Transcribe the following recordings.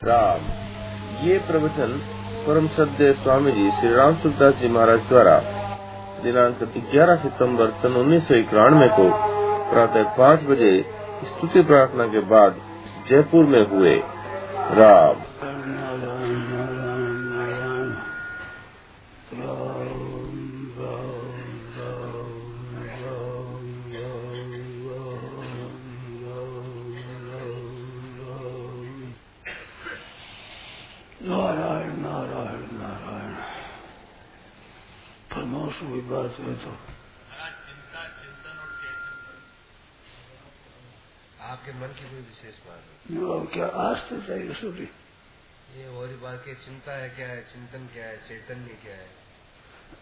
राम। ये प्रवचन परम सद्य स्वामी जी श्री राम सुखदास जी महाराज द्वारा दिनांक 11 सितंबर सन उन्नीस सौ इक्यानवे को प्रातः पाँच बजे स्तुति प्रार्थना के बाद जयपुर में हुए। राम हुई बात है तो आपके मन की कोई विशेष बात जो अब क्या आज तो चाहिए सभी। ये और बात की चिंता है क्या है? चिंतन क्या है? चैतन्य क्या है?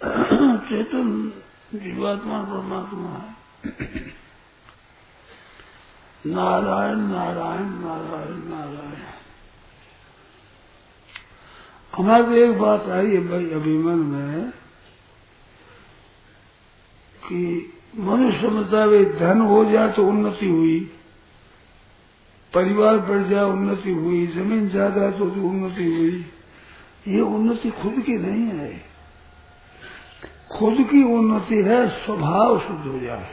चेतन जीवात्मा परमात्मा है। नारायण नारायण नारायण नारायण। हमारे एक बात आई है भाई अभिमन में कि मनुष्य समझता है धन हो जाए तो उन्नति हुई। परिवार बढ़ जाए उन्नति हुई ज़मीन ज़्यादा तो, तो उन्नति हुई। ये उन्नति खुद की नहीं है। खुद की उन्नति है स्वभाव शुद्ध हो जाए।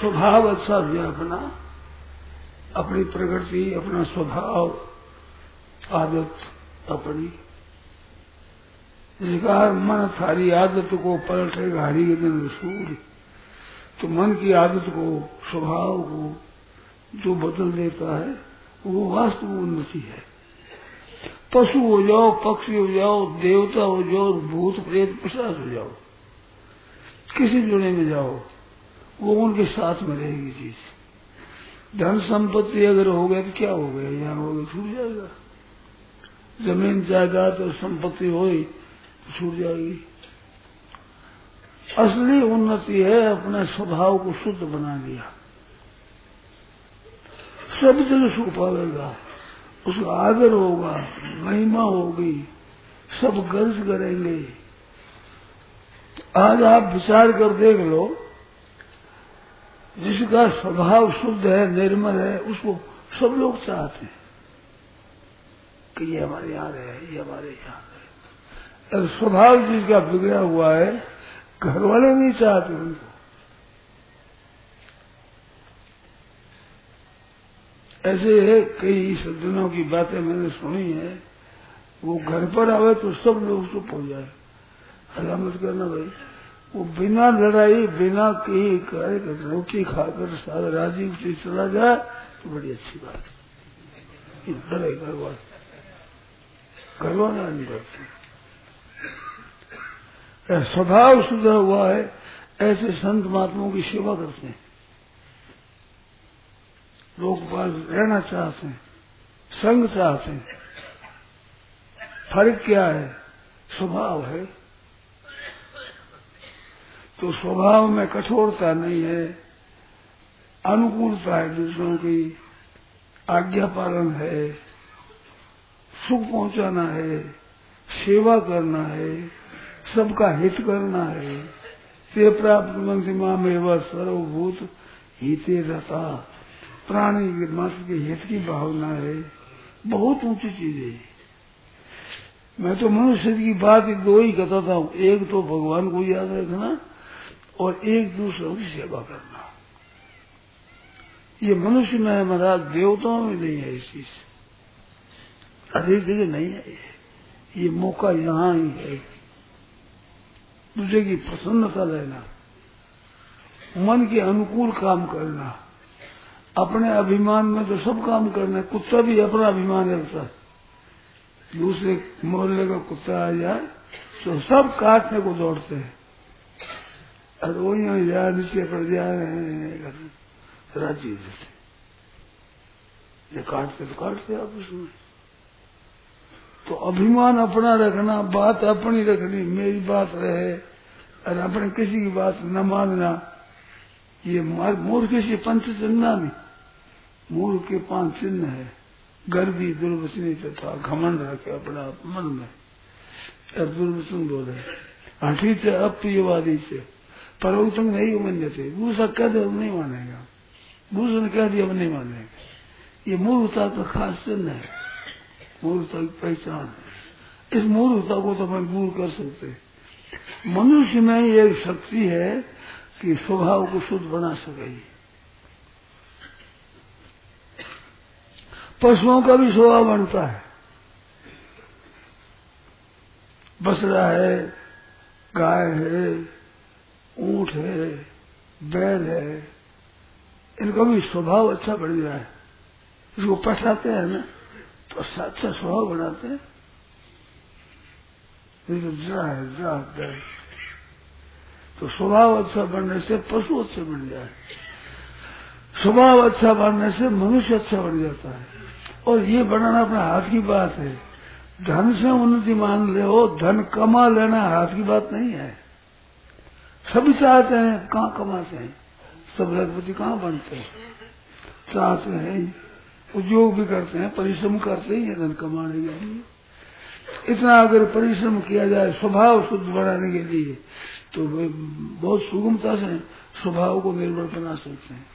स्वभाव अच्छा हो जाए अपना। अपनी प्रकृति अपना स्वभाव आदत अपनी। जिसका मन थारी आदत को पलटेगा हरी दिन सूर्य तो मन की आदत को, स्वभाव को जो बदल देता है, वो वास्तव उन्नति है। पशु हो जाओ, पक्षी हो जाओ, देवता हो जाओ, भूत प्रेत प्रसाद हो जाओ, किसी जुड़े में जाओ, वो उनके साथ में रहेगी चीज़। धन संपत्ति अगर हो गया तो क्या हो गया? यहाँ हो गया, छूट जाएगा। ज़मीन, जायदाद और संपत्ति हो छूट जाएगी। असली उन्नति है, अपने स्वभाव को शुद्ध बना लिया। सब जगह सुख पाएगा उसका आदर होगा, महिमा होगी, सब गर्ज करेंगे। आज आप विचार कर देख लो, जिसका स्वभाव शुद्ध है, निर्मल है, उसको सब लोग चाहते हैं कि ये हमारे यहाँ है ये हमारे यहाँ है अगर स्वभाव जिसका बिगड़ा हुआ है घर वाले नहीं चाहते उनको। ऐसे है, कई सज्जनों की बातें मैंने सुनी है। वो घर पर आवे तो सब लोग चुप हो जाए। हल्ला मत करना भाई। वो बिना लड़ाई, बिना कहीं करे, रोटी खाकर सारा राजीव उसी चला जाए तो बड़ी अच्छी बात है। डरे घर वाले। नहीं डरते। स्वभाव सुधरा हुआ है, ऐसे संत महात्माओं की सेवा करते हैं। लोग रहना चाहते हैं संग चाहते हैं। फ़र्क क्या है? स्वभाव है। तो स्वभाव में कठोरता नहीं है, अनुकूलता है दूसरों की, आज्ञा पालन है, सुख पहुंचाना है, सेवा करना है। सबका हित करना है। से प्राप्त मंसिमा में वह सर्वभूत हिते रहता प्राणी मत के हित की भावना है। बहुत ऊँची चीज़ है। मैं तो मनुष्य की बात दो ही कहता था। एक तो भगवान को याद रखना और एक दूसरों की सेवा करना। ये मनुष्य में है, महाराज, देवताओं में नहीं है इस चीज़। अधिक नहीं है। ये मौका यहाँ ही है। दूसरे की प्रसन्नता लेना, मन के अनुकूल काम करना, अपने अभिमान में तो सब काम करना है कुत्ता भी अपना अभिमान है दूसरे मोहल्ले का कुत्ता आ जाए तो सब काटने को दौड़ते हैं। और वो यहाँ जा नीचे पड़ जा रहे हैं, राज़ी जैसे ये काटते तो काटते आप उसमें तो अभिमान अपना रखना, बात अपनी रखनी, मेरी बात रहे। और अपने किसी की बात न मानना, ये मूर्ख से पंच चिन्ह नहीं। मूर्ख के पाँच चिन्ह है। गर्भी दुर्वचनी तथा घमंड रखे अपना मन में। और दुर्वचन बोले हठी से अप्रियवादी से। परोतंग नहीं मन थे दूसरा कह दे नहीं मानेगा। दूसरे ने कह दिया नहीं मानेगा। ये मूर्खता का खास चिन्ह है। मूर्खता की पहचान है। इस मूर्खता को तो अपन दूर कर सकते मनुष्य में एक शक्ति है कि स्वभाव को शुद्ध बना सके। पशुओं का भी स्वभाव बनता है। बसरा है, गाय है, ऊँट है, बैल है, इनका भी स्वभाव अच्छा बढ़ गया है। इसको पठाते हैं ना तो अच्छा स्वभाव बनाते हैं। तो जरा है जरा तो स्वभाव अच्छा बनने से पशु अच्छे बन जाए। स्वभाव अच्छा बनने से मनुष्य अच्छा बन जाता है। और ये बनाना अपने हाथ की बात है। धन से उन्नति मान ले हो, धन कमा लेना हाथ की बात नहीं है। सभी चाहते हैं, कहाँ कमाते हैं? सब लखपति कहाँ बनते हैं? चाहते हैं, उद्योग भी करते हैं, परिश्रम करते हैं, धन कमाने के लिए। इतना अगर परिश्रम किया जाए, स्वभाव शुद्ध बनाने के लिए तो बहुत सुगमता से स्वभाव को निर्भर बना सकते हैं।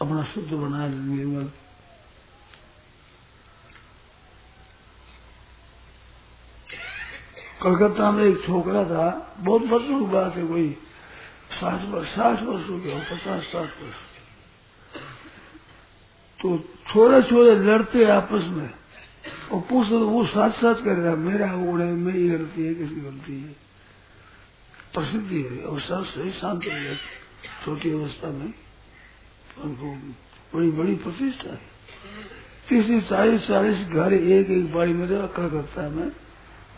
अपना शुद्ध बना निर्मल। कलकत्ता में एक छोकरा था, बहुत वर्षों की बात है कोई, साठ वर्ष साठ वर्ष हो गया, पचास, साठ वर्ष। तो छोरे छोरे लड़ते आपस में। और पूछ वो साथ साथ कर रहा मेरा गुण है, मेरी गलती है, किसकी गलती है? प्रसिद्धि है, और सब सही शांत हो गया छोटी अवस्था में उनको बड़ी बड़ी प्रतिष्ठा है। तीसरी चालीस चालीस घर एक एक बाड़ी में रखा करता है मैं,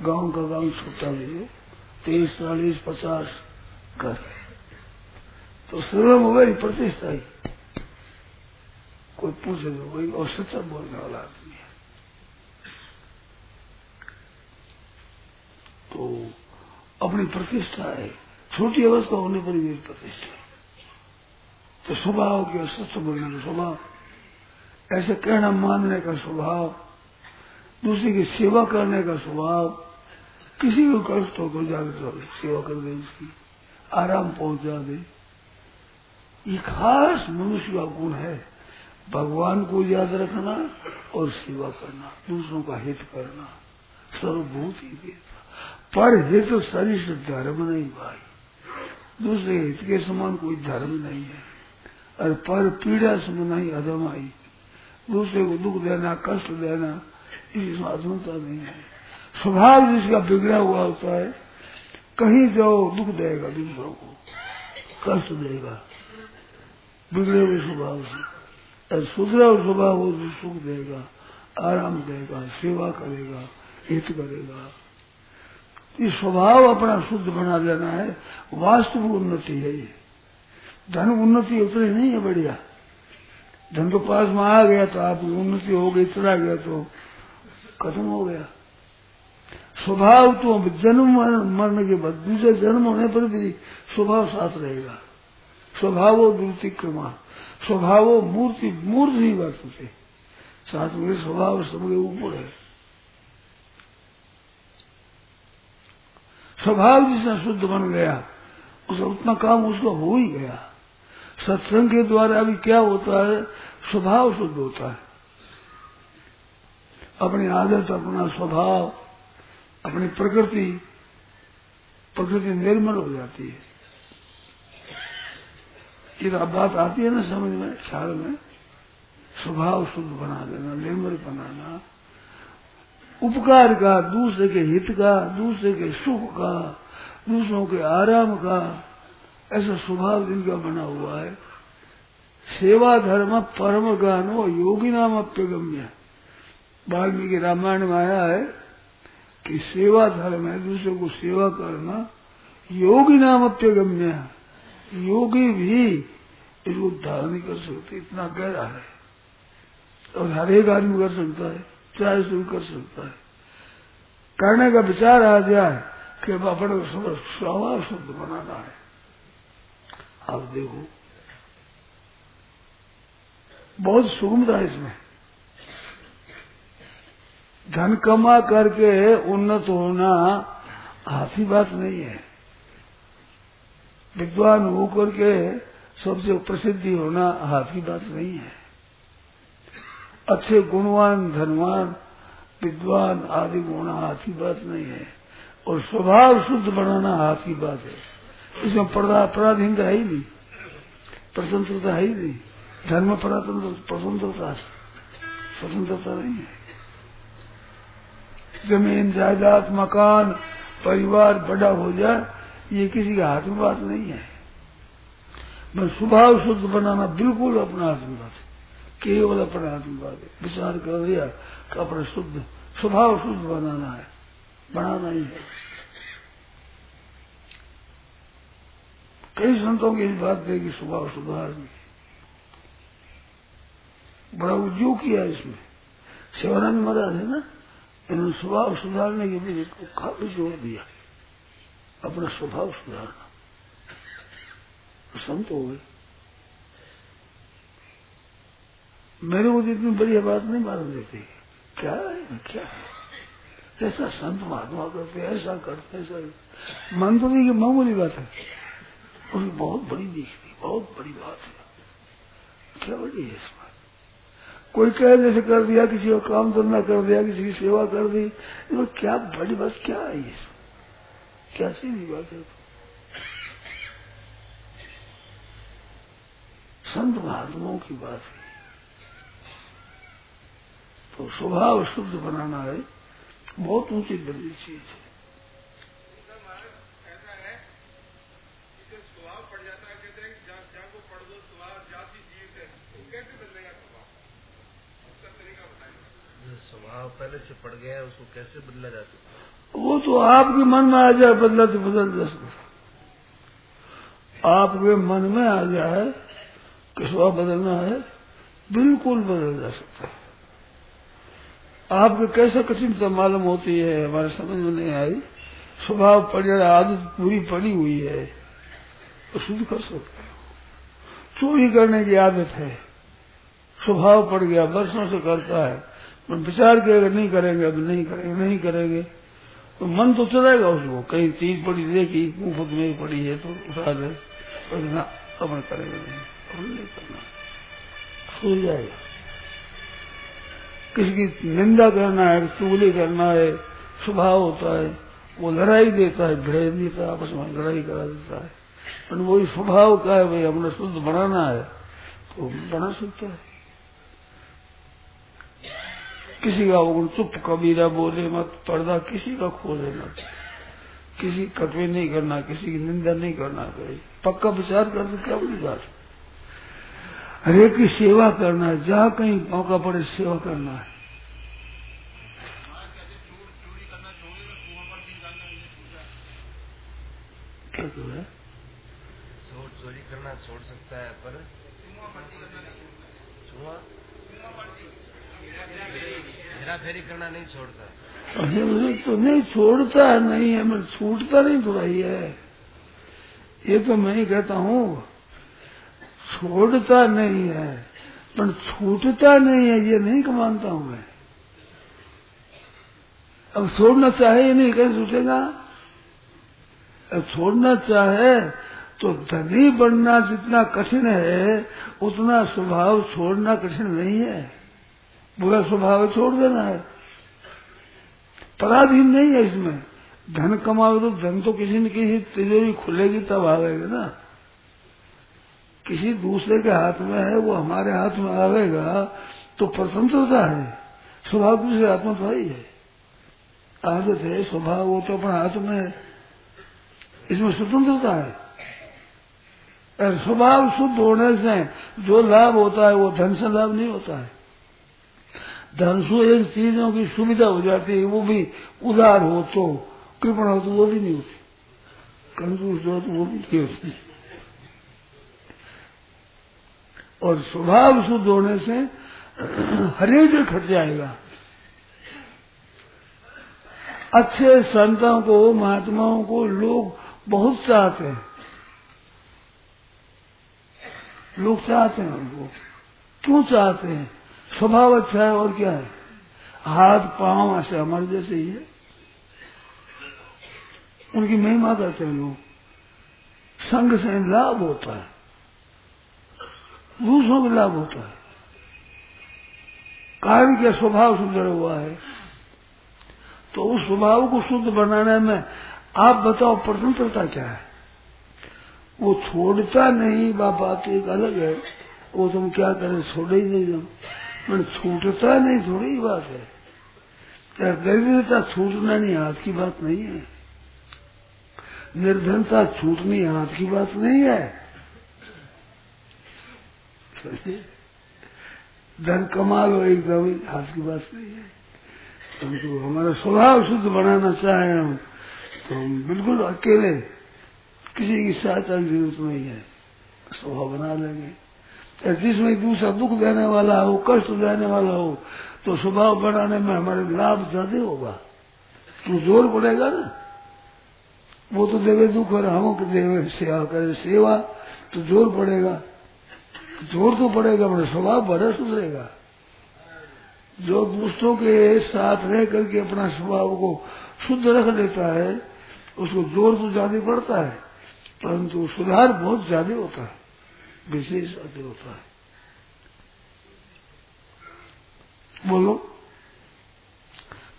गाँव का गाँव छोटा भी है, तीस, चालीस, पचास घर तो सुलभ हो गई, प्रतिष्ठा ही। कोई पूछे तो कोई और सच्चा बोलने वाला आदमी है। तो अपनी प्रतिष्ठा है। छोटी अवस्था होने पर भी प्रतिष्ठा तो स्वभाव के सत्य बोलने का स्वभाव। ऐसे कहना मानने का स्वभाव, दूसरे की सेवा करने का स्वभाव, किसी को कष्ट हो जाए तो सेवा कर दे उसकी आराम पहुँचा दे। ये खास मनुष्य का गुण है, भगवान को याद रखना और सेवा करना, दूसरों का हित करना, सर्वभूत ही देता पर हित तो शरीर से धर्म नहीं भाई। दूसरे हित के समान कोई धर्म नहीं है। और पर पीड़ा समान नहीं अधम आई। दूसरे को दुख देना, कष्ट देना इसकी स्वाधीनता नहीं है। स्वभाव जिसका बिगड़ा हुआ होता है, कहीं जाओ दुख देगा दूसरों को, कष्ट देगा। बिगड़े हुए स्वभाव से। सुधरा हुआ स्वभाव हो सुख देगा, आराम देगा, सेवा करेगा, हित करेगा। ये स्वभाव अपना शुद्ध बना लेना है वास्तविक उन्नति है ये। धन उन्नति उतनी नहीं है बढ़िया। धन तो पास में आ गया तो आपकी उन्नति हो गई, चला गया तो खत्म हो गया। स्वभाव तो जन्म मरने के बाद दूसरे जन्म होने पर भी स्वभाव साथ रहेगा। स्वभाव वृत्ति क्रमा स्वभाव मूर्ति मूर्ति ही वर्तते साथ में स्वभाव सबके ऊपर है। स्वभाव जिसने शुद्ध बन गया, उसका उतना काम उसका हो ही गया। सत्संग के द्वारा अभी क्या होता है? स्वभाव शुद्ध होता है। अपनी आदत, अपना स्वभाव, अपनी प्रकृति प्रकृति निर्मल हो जाती है। ये तो बात आती है ना समझ में, ख्याल में? स्वभाव शुद्ध बना देना, निर्मल बनाना। उपकार का, दूसरे के हित का, दूसरे के सुख का, दूसरों के आराम का, ऐसा स्वभाव जिनका बना हुआ है। सेवा धर्म परम गानो योगी नाम अप्यगम्य। वाल्मीकि रामायण में आया है कि सेवा धर्म है, दूसरे को सेवा करना योगी नाम अप्यगम्य योगी भी इसको धारण नहीं कर सकते, इतना गहरा है। और हर एक आदमी कर सकता है। चाहे से कर सकता है। करने का विचार आ जाए कि अब अपने स्वभाव शुद्ध बनाना है। आप देखो। बहुत सुगमता है इसमें। धन कमा करके उन्नत होना हाथी बात नहीं है। विद्वान होकर के सबसे प्रसिद्धि होना हाथ की बात नहीं है। अच्छे गुणवान, धनवान, विद्वान आदि गुण हाथी बात नहीं है। और स्वभाव शुद्ध बनाना हाथ बात है। इसमें पराधीन है ही नहीं। प्रसन्नता है ही नहीं। धर्म परातंत्र स्वतंत्रता नहीं है। ज़मीन, जायदाद, मकान, परिवार बड़ा हो जाए, ये किसी के हाथ में बात नहीं है। मैं स्वभाव शुद्ध बनाना बिल्कुल अपना हाथ में बात है। केवल अपने है विचार कर दिया कि अपना शुद्ध स्वभाव शुद्ध बनाना है। बनाना ही है। कई संतों की इस बात देगी स्वभाव सुधार में बड़ा उद्योग किया इसमें। शिवानंद मदद है ना, इन्होंने स्वभाव सुधारने के लिए काफ़ी ज़ोर दिया। अपना स्वभाव सुधारना। संत हो गए। मेरे को इतनी बढ़िया बात नहीं मालूम देती क्या है? क्या है? ऐसा संत महात्मा करते ऐसा करते ऐसा मन तो नहीं मामूली बात है। उसकी बहुत बड़ी दिखती बहुत बड़ी बात है। क्या बड़ी है इस बात? कोई कह, जैसे कर दिया, किसी का काम धंधा कर दिया, किसी की सेवा कर दी। तो क्या बड़ी बात, क्या है ये क्या सीधी बात है? संत महात्माओं की बात है। तो स्वभाव शुद्ध बनाना है। बहुत ऊँची बड़ी चीज़ है। स्वभाव पहले से पड़ गया है उसको कैसे बदला जा सकता वो तो आपके मन में आ जाए बदला तो बदल जा सकता आपके मन में आ जाए कि स्वभाव बदलना है बिल्कुल बदल जा सकता है। आपके कैसे कठिनता मालूम होती है, हमारे समझ में नहीं आई। स्वभाव पड़ आदत पूरी पड़ी हुई है। तो शुद्ध कर सकते हो चोरी करने की आदत है। स्वभाव पड़ गया वर्षों से करता है। विचार किया नहीं करेंगे, अब नहीं करेंगे नहीं करेंगे। तो मन तो चलेगा उसको। कहीं चीज़ पड़ी, देखी मुफ़्त में पड़ी है तो उठा दे। अपन करेंगे नहीं। अपन नहीं करना। सो जाएगा। किसी की निंदा करना है चुगली करना है स्वभाव होता है, वो लड़ाई देता है भेज देता आपस में लड़ाई करा देता है। पर वही स्वभाव का है, भाई, हमने शुद्ध बनाना है तो बना सकता है। किसी का उन चुप कबीरा बोले मत, पर्दा किसी का खोले मत। किसी कटवे नहीं करना, किसी की निंदा नहीं करना कहीं पक्का विचार कर तो क्या बड़ी बात हरेक की सेवा करना है जहाँ कहीं मौका पड़े सेवा करना है। क्या चोरी करना छोड़ सकता है पर हेरा फेरी करना नहीं छोड़ता। अरे मुझे तो नहीं छोड़ता नहीं है मैं छूटता नहीं थोड़ा ही है। ये तो मैं ही कहता हूँ। छोड़ता नहीं है। पर छूटता नहीं है, ये नहीं मानता हूँ मैं। अब छोड़ना चाहे नहीं कहीं छूटेगा? छोड़ना चाहे तो धनी बनना जितना कठिन है, उतना स्वभाव छोड़ना कठिन नहीं है। बुरा स्वभाव छोड़ देना है। पराधीन नहीं है इसमें। धन कमाओ तो धन तो किसी न किसी तिजोरी खुलेगी तब आवेगा ना। किसी दूसरे के हाथ में है, वो हमारे हाथ में आवेगा तो प्रसन्नता है। स्वभाव दूसरे हाथ में तो ही है आदत है स्वभाव वो तो अपने हाथ में है। इसमें स्वतंत्रता है। स्वभाव शुद्ध होने से जो लाभ होता है, वो धन से लाभ नहीं होता है। धन से एक चीज़ों की सुविधा हो जाती है, वो भी उदार हो तो कृपण हो तो वो भी नहीं होती। कंजूस हो तो वो भी नहीं होती। और स्वभाव शुद्ध होने से हरेक घट जाएगा। अच्छे संतों को, महात्माओं को लोग बहुत चाहते हैं। लोग चाहते हैं उनको क्यों चाहते हैं? स्वभाव अच्छा है और क्या है? हाथ, पाँव ऐसे हमारे जैसे ही है। उनकी महिमा करते हैं लोग। संग से लाभ होता है। दूसरों को लाभ होता है। कार्य का स्वभाव सुधरा हुआ है। तो उस स्वभाव को शुद्ध बनाने में आप बताओ प्रतंत्रता क्या है? वो छोड़ता नहीं बाप बात एक अलग है। वो तुम क्या करें, छोड़े ही नहीं तुम मैंने छूटता नहीं, थोड़ी बात है। दरिद्रता छूटना नहीं, हाथ की बात नहीं है। निर्धनता छूटनी, हाथ की बात नहीं है। धन कमा लो एकदम हाथ की बात नहीं है। परंतु हमारा स्वभाव शुद्ध बनाना चाहे हम तो हम बिल्कुल अकेले किसी की सहायता की ज़रूरत नहीं है। स्वभाव बना लेंगे। जिसमें दूसरा दुख देने वाला हो, कष्ट देने वाला हो तो स्वभाव बनाने में हमारे लाभ ज़्यादा होगा। तो ज़ोर पड़ेगा ना? वो तो देवे दुख और हम देवे सेवा, करे सेवा तो ज़ोर पड़ेगा। ज़ोर तो पड़ेगा मेरा स्वभाव बड़ा सुधरेगा। जो दूसरों के साथ रह करके अपना स्वभाव को शुद्ध रख लेता है, उसको ज़ोर तो ज़्यादा पड़ता है, परंतु सुधार बहुत ज़्यादा होता है, विशेष अति होता है। बोलो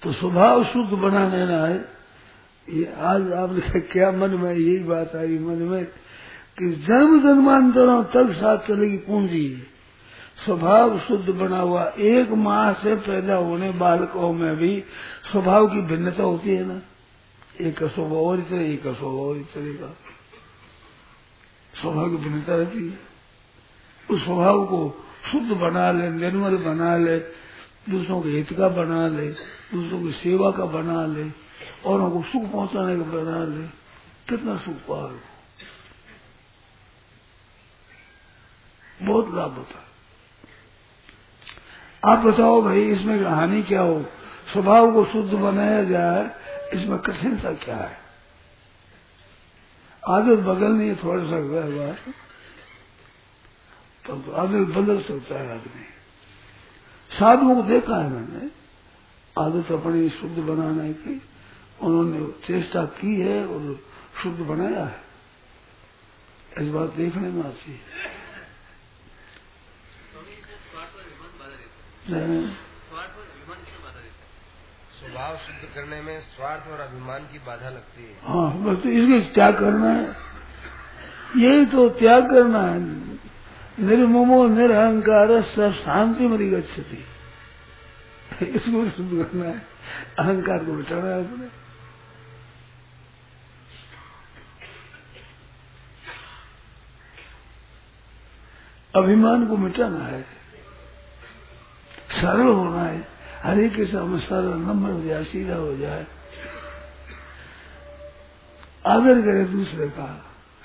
तो स्वभाव शुद्ध बना लेना है, ये आज आपने क्या मन में यही बात आई, मन में कि जन्म जन्मांतरों तक साथ चलेगी पूंजी स्वभाव शुद्ध बना हुआ, एक माह से पैदा होने बालकों में भी स्वभाव की भिन्नता होती है ना। एक का स्वभाव और तरह एक का स्वभाव और तरह का स्वभाव की भिन्नता रहती है। उस स्वभाव को शुद्ध बना ले, निर्मल बना ले, दूसरों के हित का बना ले, दूसरों की सेवा का बना ले, और उनको सुख पहुँचाने का बना ले। कितना सुख पाओ बहुत लाभ होता है। आप बताओ भाई, इसमें हानि क्या हो? स्वभाव को शुद्ध बनाया जाए, इसमें कठिनता क्या है? आदत बदलनी है थोड़ा सा बात तो आदत बदल सकता है आदमी। साधुओं को देखा है मैंने, आदत अपनी शुद्ध बनाने की, उन्होंने चेष्टा की है और शुद्ध बनाया है। इस बात देखने में आती है। स्वभाव शुद्ध करने में स्वार्थ और अभिमान की बाधा लगती है। हाँ बस तो इसके त्याग करना है। यही तो त्याग करना है। निर्ममो निरहंकार सब शांति मरी गच्छती। इसको शुद्ध करना है। अहंकार को मिटाना है अपने। अभिमान को मिटाना है। सरल होना है। हर एक के सामने सरल, नम्र हो जाए, सीधा हो जाए। आदर करे दूसरे का,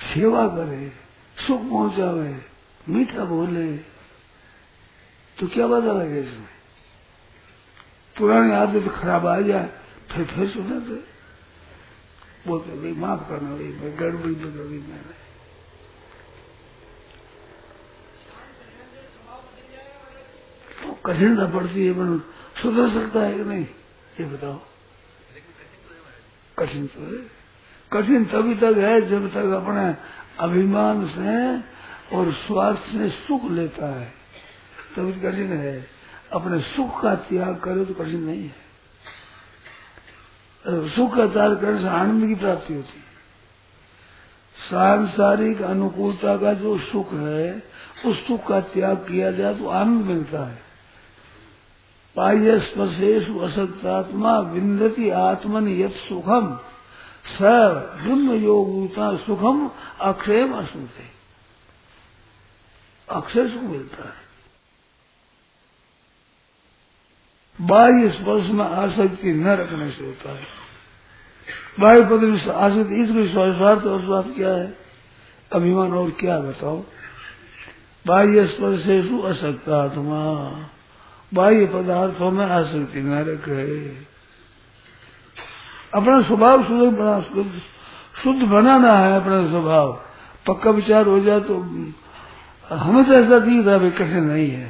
सेवा करे, सुख पहुंचावे, मीठा बोले तो क्या बाधा लगे इसमें? पुरानी आदत खराब आ जाए, फिर फिर सुधर बोलते भाई माफ़ करना, भाई, मैं गड़बड़ी गई मैंने तो कठिनता पड़ती है पर सुधर सकता है कि नहीं? ये बताओ। कठिन तो है। कठिन तभी तक है जब तक अपने अभिमान से और स्वार्थ से सुख लेता है। तभी कठिन है। अपने सुख का त्याग करे तो कठिन नहीं है। सुख का त्याग करने से आनंद की प्राप्ति होती है। सांसारिक अनुकूलता का जो सुख है, उस सुख का त्याग किया जाए तो आनंद मिलता है। बाह्य स्पर्शेश असत्तात्मा विन्दति आत्मन यत सुखम। स ब्रह्म योगता सुखम अक्षय असुते अक्षय सुख मिलता है। बाह्य स्पर्श में आसक्ति न रखने से होता है। बाह्य पद आसक्ति इसमें स्वार्थ और स्वार्थ क्या है? अभिमान और क्या बताओ बाह्य स्पर्शेशु असक्तात्मा बाह्य पदार्थों में आसक्ति न रखे। अपना स्वभाव शुद्ध बना शुद्ध बनाना है अपना स्वभाव। पक्का विचार हो जाए तो हमें तो ऐसा दिख रहा है कठिन नहीं है।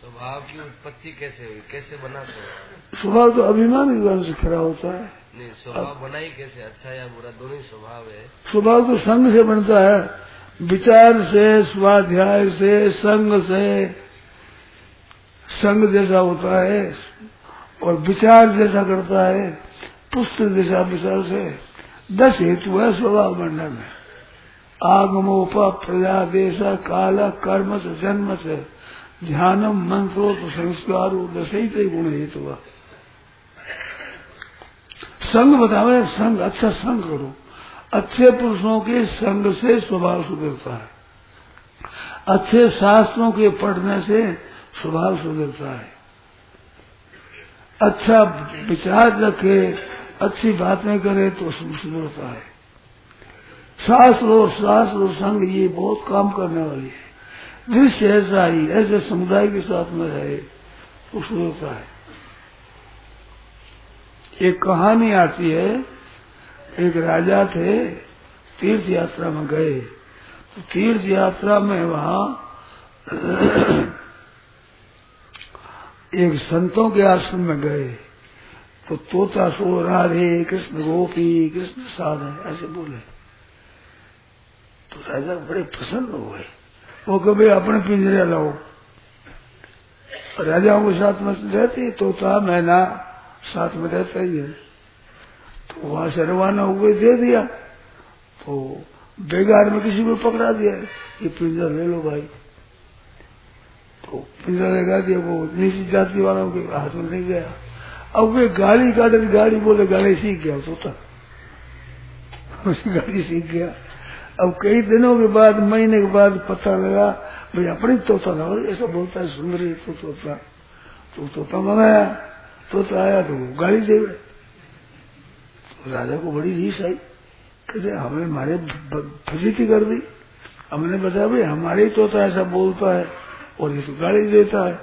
स्वभाव की उत्पत्ति कैसे हुई? कैसे बना स्वभाव? स्वभाव तो अभिमान विज्ञान से खड़ा होता है। नहीं स्वभाव बनाई कैसे? अच्छा या बुरा दोनों ही स्वभाव है। स्वभाव तो संग से बनता है। विचार से स्वाध्याय से संग से। संग जैसा होता है और विचार जैसा करता है पुस्तक जैसा विचार से। दस हेतु है स्वभाव बनने में आगमोप प्रजा देश काल कर्म से जन्म से। ध्यानम मंत्रो तो संस्कार दस ही गुण हेतु संग बतावे संग अच्छा संग करो। अच्छे पुरुषों के संग से स्वभाव सुधरता है। अच्छे शास्त्रों के पढ़ने से स्वभाव सुधरता है। अच्छा विचार रखे, अच्छी बातें करे तो सुधरता है। शास्त्र और शास्त्र और संग ये बहुत काम करने वाली है। दृश्य ऐसा ही, ऐसे समुदाय के साथ में रहे तो सुधरता है। एक कहानी आती है, एक राजा थे तीर्थ यात्रा में गए। तो तीर्थ यात्रा में वहाँ एक संतों के आश्रम में गए। तो तोता सो राधे कृष्ण गोपी, कृष्ण साध ऐसे बोले। तो राजा बड़े प्रसन्न हुए वो कभी अपने पिंजरे लाओ। राजाओं के साथ में रहती, तोता, मैना साथ में रहता ही है। तो वहाँ से रवाना हुए दे दिया। तो बेगार में किसी को पकड़ा दिया। ये पिंजरा ले लो भाई। तो पिंजरा लगा दिया वो निजी जाति वालों के हाथ में नहीं गया। अब वे गाड़ी काटे गाड़ी बोले गाड़ी सीख गया तोता उसी गाड़ी सीख गया। अब कई दिनों के बाद, महीने के बाद पता लगा, भाई अपनी तोता ना ऐसा बोलता है सुंदरी तो तोता। तो तोता मंगाया तोता आया तो गाड़ी दे तो राजा को बड़ी रीस आई। कहते हमने हमारे फजीती कर दी। हमने बताया भाई हमारे ही तोता ऐसा बोलता है और ये तो गाड़ी देता है।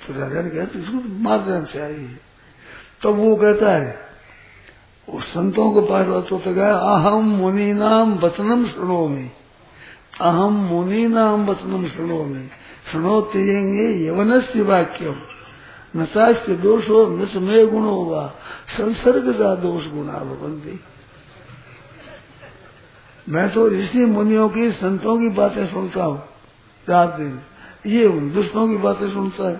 तो राजा ने कहा तो इसको तो मार देना चाहिए। तब तो वो कहता है वो संतों के पास तो, तो गया अहम मुनि नाम वचनम सुनो में अहम मुनि नाम वचनम सुनो में सुनो तेजेंगे यवनस्य वाक्यम। नचास्य दोषो न समय गुणो होगा संसर्ग का दोष गुणा भवंती मैं तो ऋषि मुनियों की, संतों की बातें सुनता हूँ, रात दिन। ये उन दुष्टों की बातें सुनता है।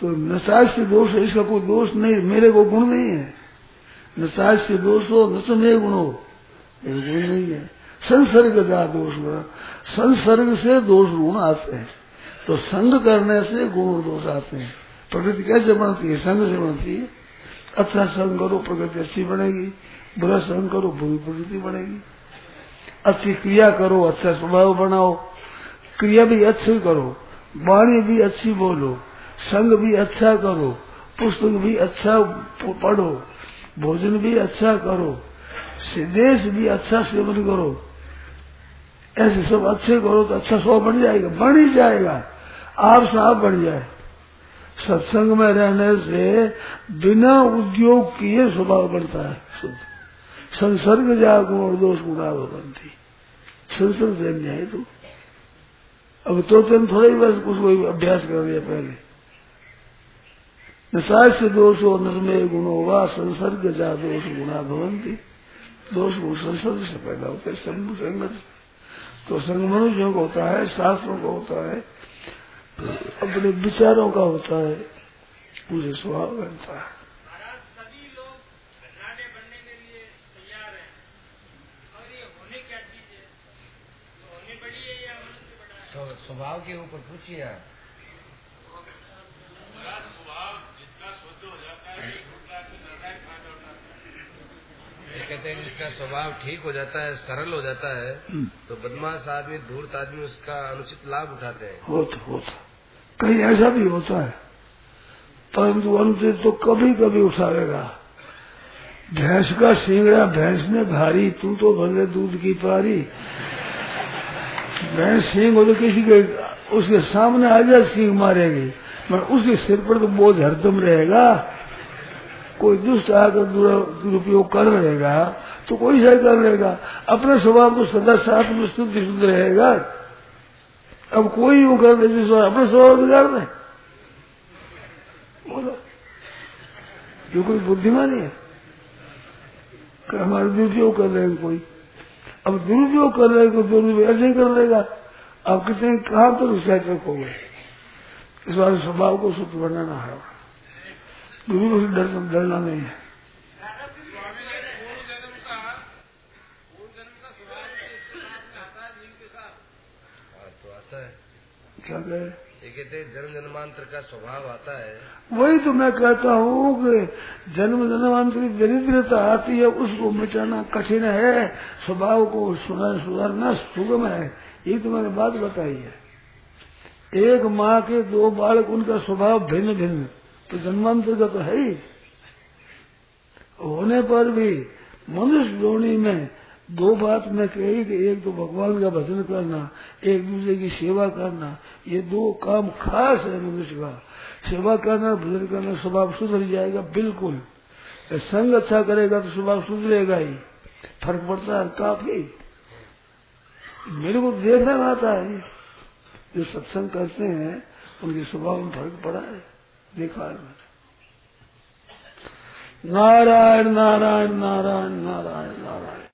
तो नशास्य दोष है इसका कोई दोष नहीं, मेरे को गुण नहीं है। नशास्य दोष हो न गुण हो गुण नहीं है। संसर्ग का दोष गुण। संसर्ग से दोष गुण आते हैं। तो संग करने से गुण दोष आते हैं। प्रकृति कैसे बनती है? संग से बनती है। अच्छा संग करो प्रकृति अच्छी बनेगी। बुरा संग करो, बुरी प्रकृति बनेगी। अच्छी क्रिया करो अच्छा स्वभाव बनाओ। क्रिया भी अच्छी करो। वाणी भी अच्छी बोलो। संग भी अच्छा करो। पुस्तक भी अच्छा पढ़ो। भोजन भी अच्छा करो। देश भी अच्छा सेवन करो। ऐसे सब अच्छे करो तो अच्छा स्वभाव बन जाएगा, बन ही जाएगा। आप साफ़ बढ़ जाए सत्संग में रहने से बिना उद्योग किए स्वभाव बढ़ता है संसर्ग जागुण और दोष गुणा बनती। संसर्ग जन्य है तो। अब तो तुम थोड़ा ही बस कुछ कोई अभ्यास कर दिया पहले। न से दोष हो नजमे गुण होगा संसर्ग जा दोष गुणा भवंती। दोष गुण संसर्ग से पैदा होते संगत तो संग मनुष्यों को होता है, शास्त्रों को होता है अपने विचारों का होता है मुझे स्वभाव बनता है। स्वभाव के ऊपर पूछिए आप। कहते हैं जिसका स्वभाव ठीक हो जाता है सरल हो जाता है हम्म। तो बदमाश आदमी धूर्त आदमी उसका अनुचित लाभ उठाते हैं। होता होता। कहीं ऐसा भी होता है, परंतु अनुचित तो कभी कभी उठाएगा। भैंस का सिंगड़ा भैंस ने भारी, तू तो भले दूध की पारी। भैंस सिंह हो तो किसी के, उसके सामने आ जाए सिंह मारेगी। मगर उसके सिर पर तो बोझ हरदम रहेगा। कोई दुष्ट आकर दुरुपयोग कर रहेगा तो कोई सही कर रहेगा अपने स्वभाव तो सदा शुद्ध शुद्ध रहेगा। अब कोई यूँ कर दे अपने स्वभाव बिगाड़ दे बोलो। ये कोई बुद्धिमानी है कि हमारे दुरुपयोग कर रहे हैं कोई? अब दुरुपयोग कर रहे को दुरुपयोग ऐसे ही कर लेगा? आप कितने कहा तो उसका रखोगे इस बार स्वभाव को शुद्ध बनाना है। गुरु से डर डरना नहीं है। क्या कहे? ये कहते जन्म जन्मांतर का स्वभाव आता है। वही तो मैं कहता हूँ कि जन्म जन्मांतर की दरिद्रता आती है उसको मिटाना कठिन है स्वभाव को सुधार सुधारना सुगम है। ये तो मैंने बात बताई है। एक माँ के दो बालक उनका स्वभाव भिन्न भिन्न। तो जन्मांतर का तो है ही। होने पर भी मनुष्य जोड़ी में दो बात मैं कही कि एक तो भगवान का भजन करना, एक दूसरे की सेवा करना, ये दो काम खास है मनुष्य का। सेवा करना, भजन करना, स्वभाव सुधर जाएगा बिल्कुल। संग अच्छा करेगा तो स्वभाव सुधरेगा ही। फ़र्क पड़ता है काफ़ी। मेरे को देखना आता है। जो सत्संग करते हैं, उनके स्वभाव में फ़र्क पड़ा है। देखा है मैंने। नारायण नारायण नारायण नारायण।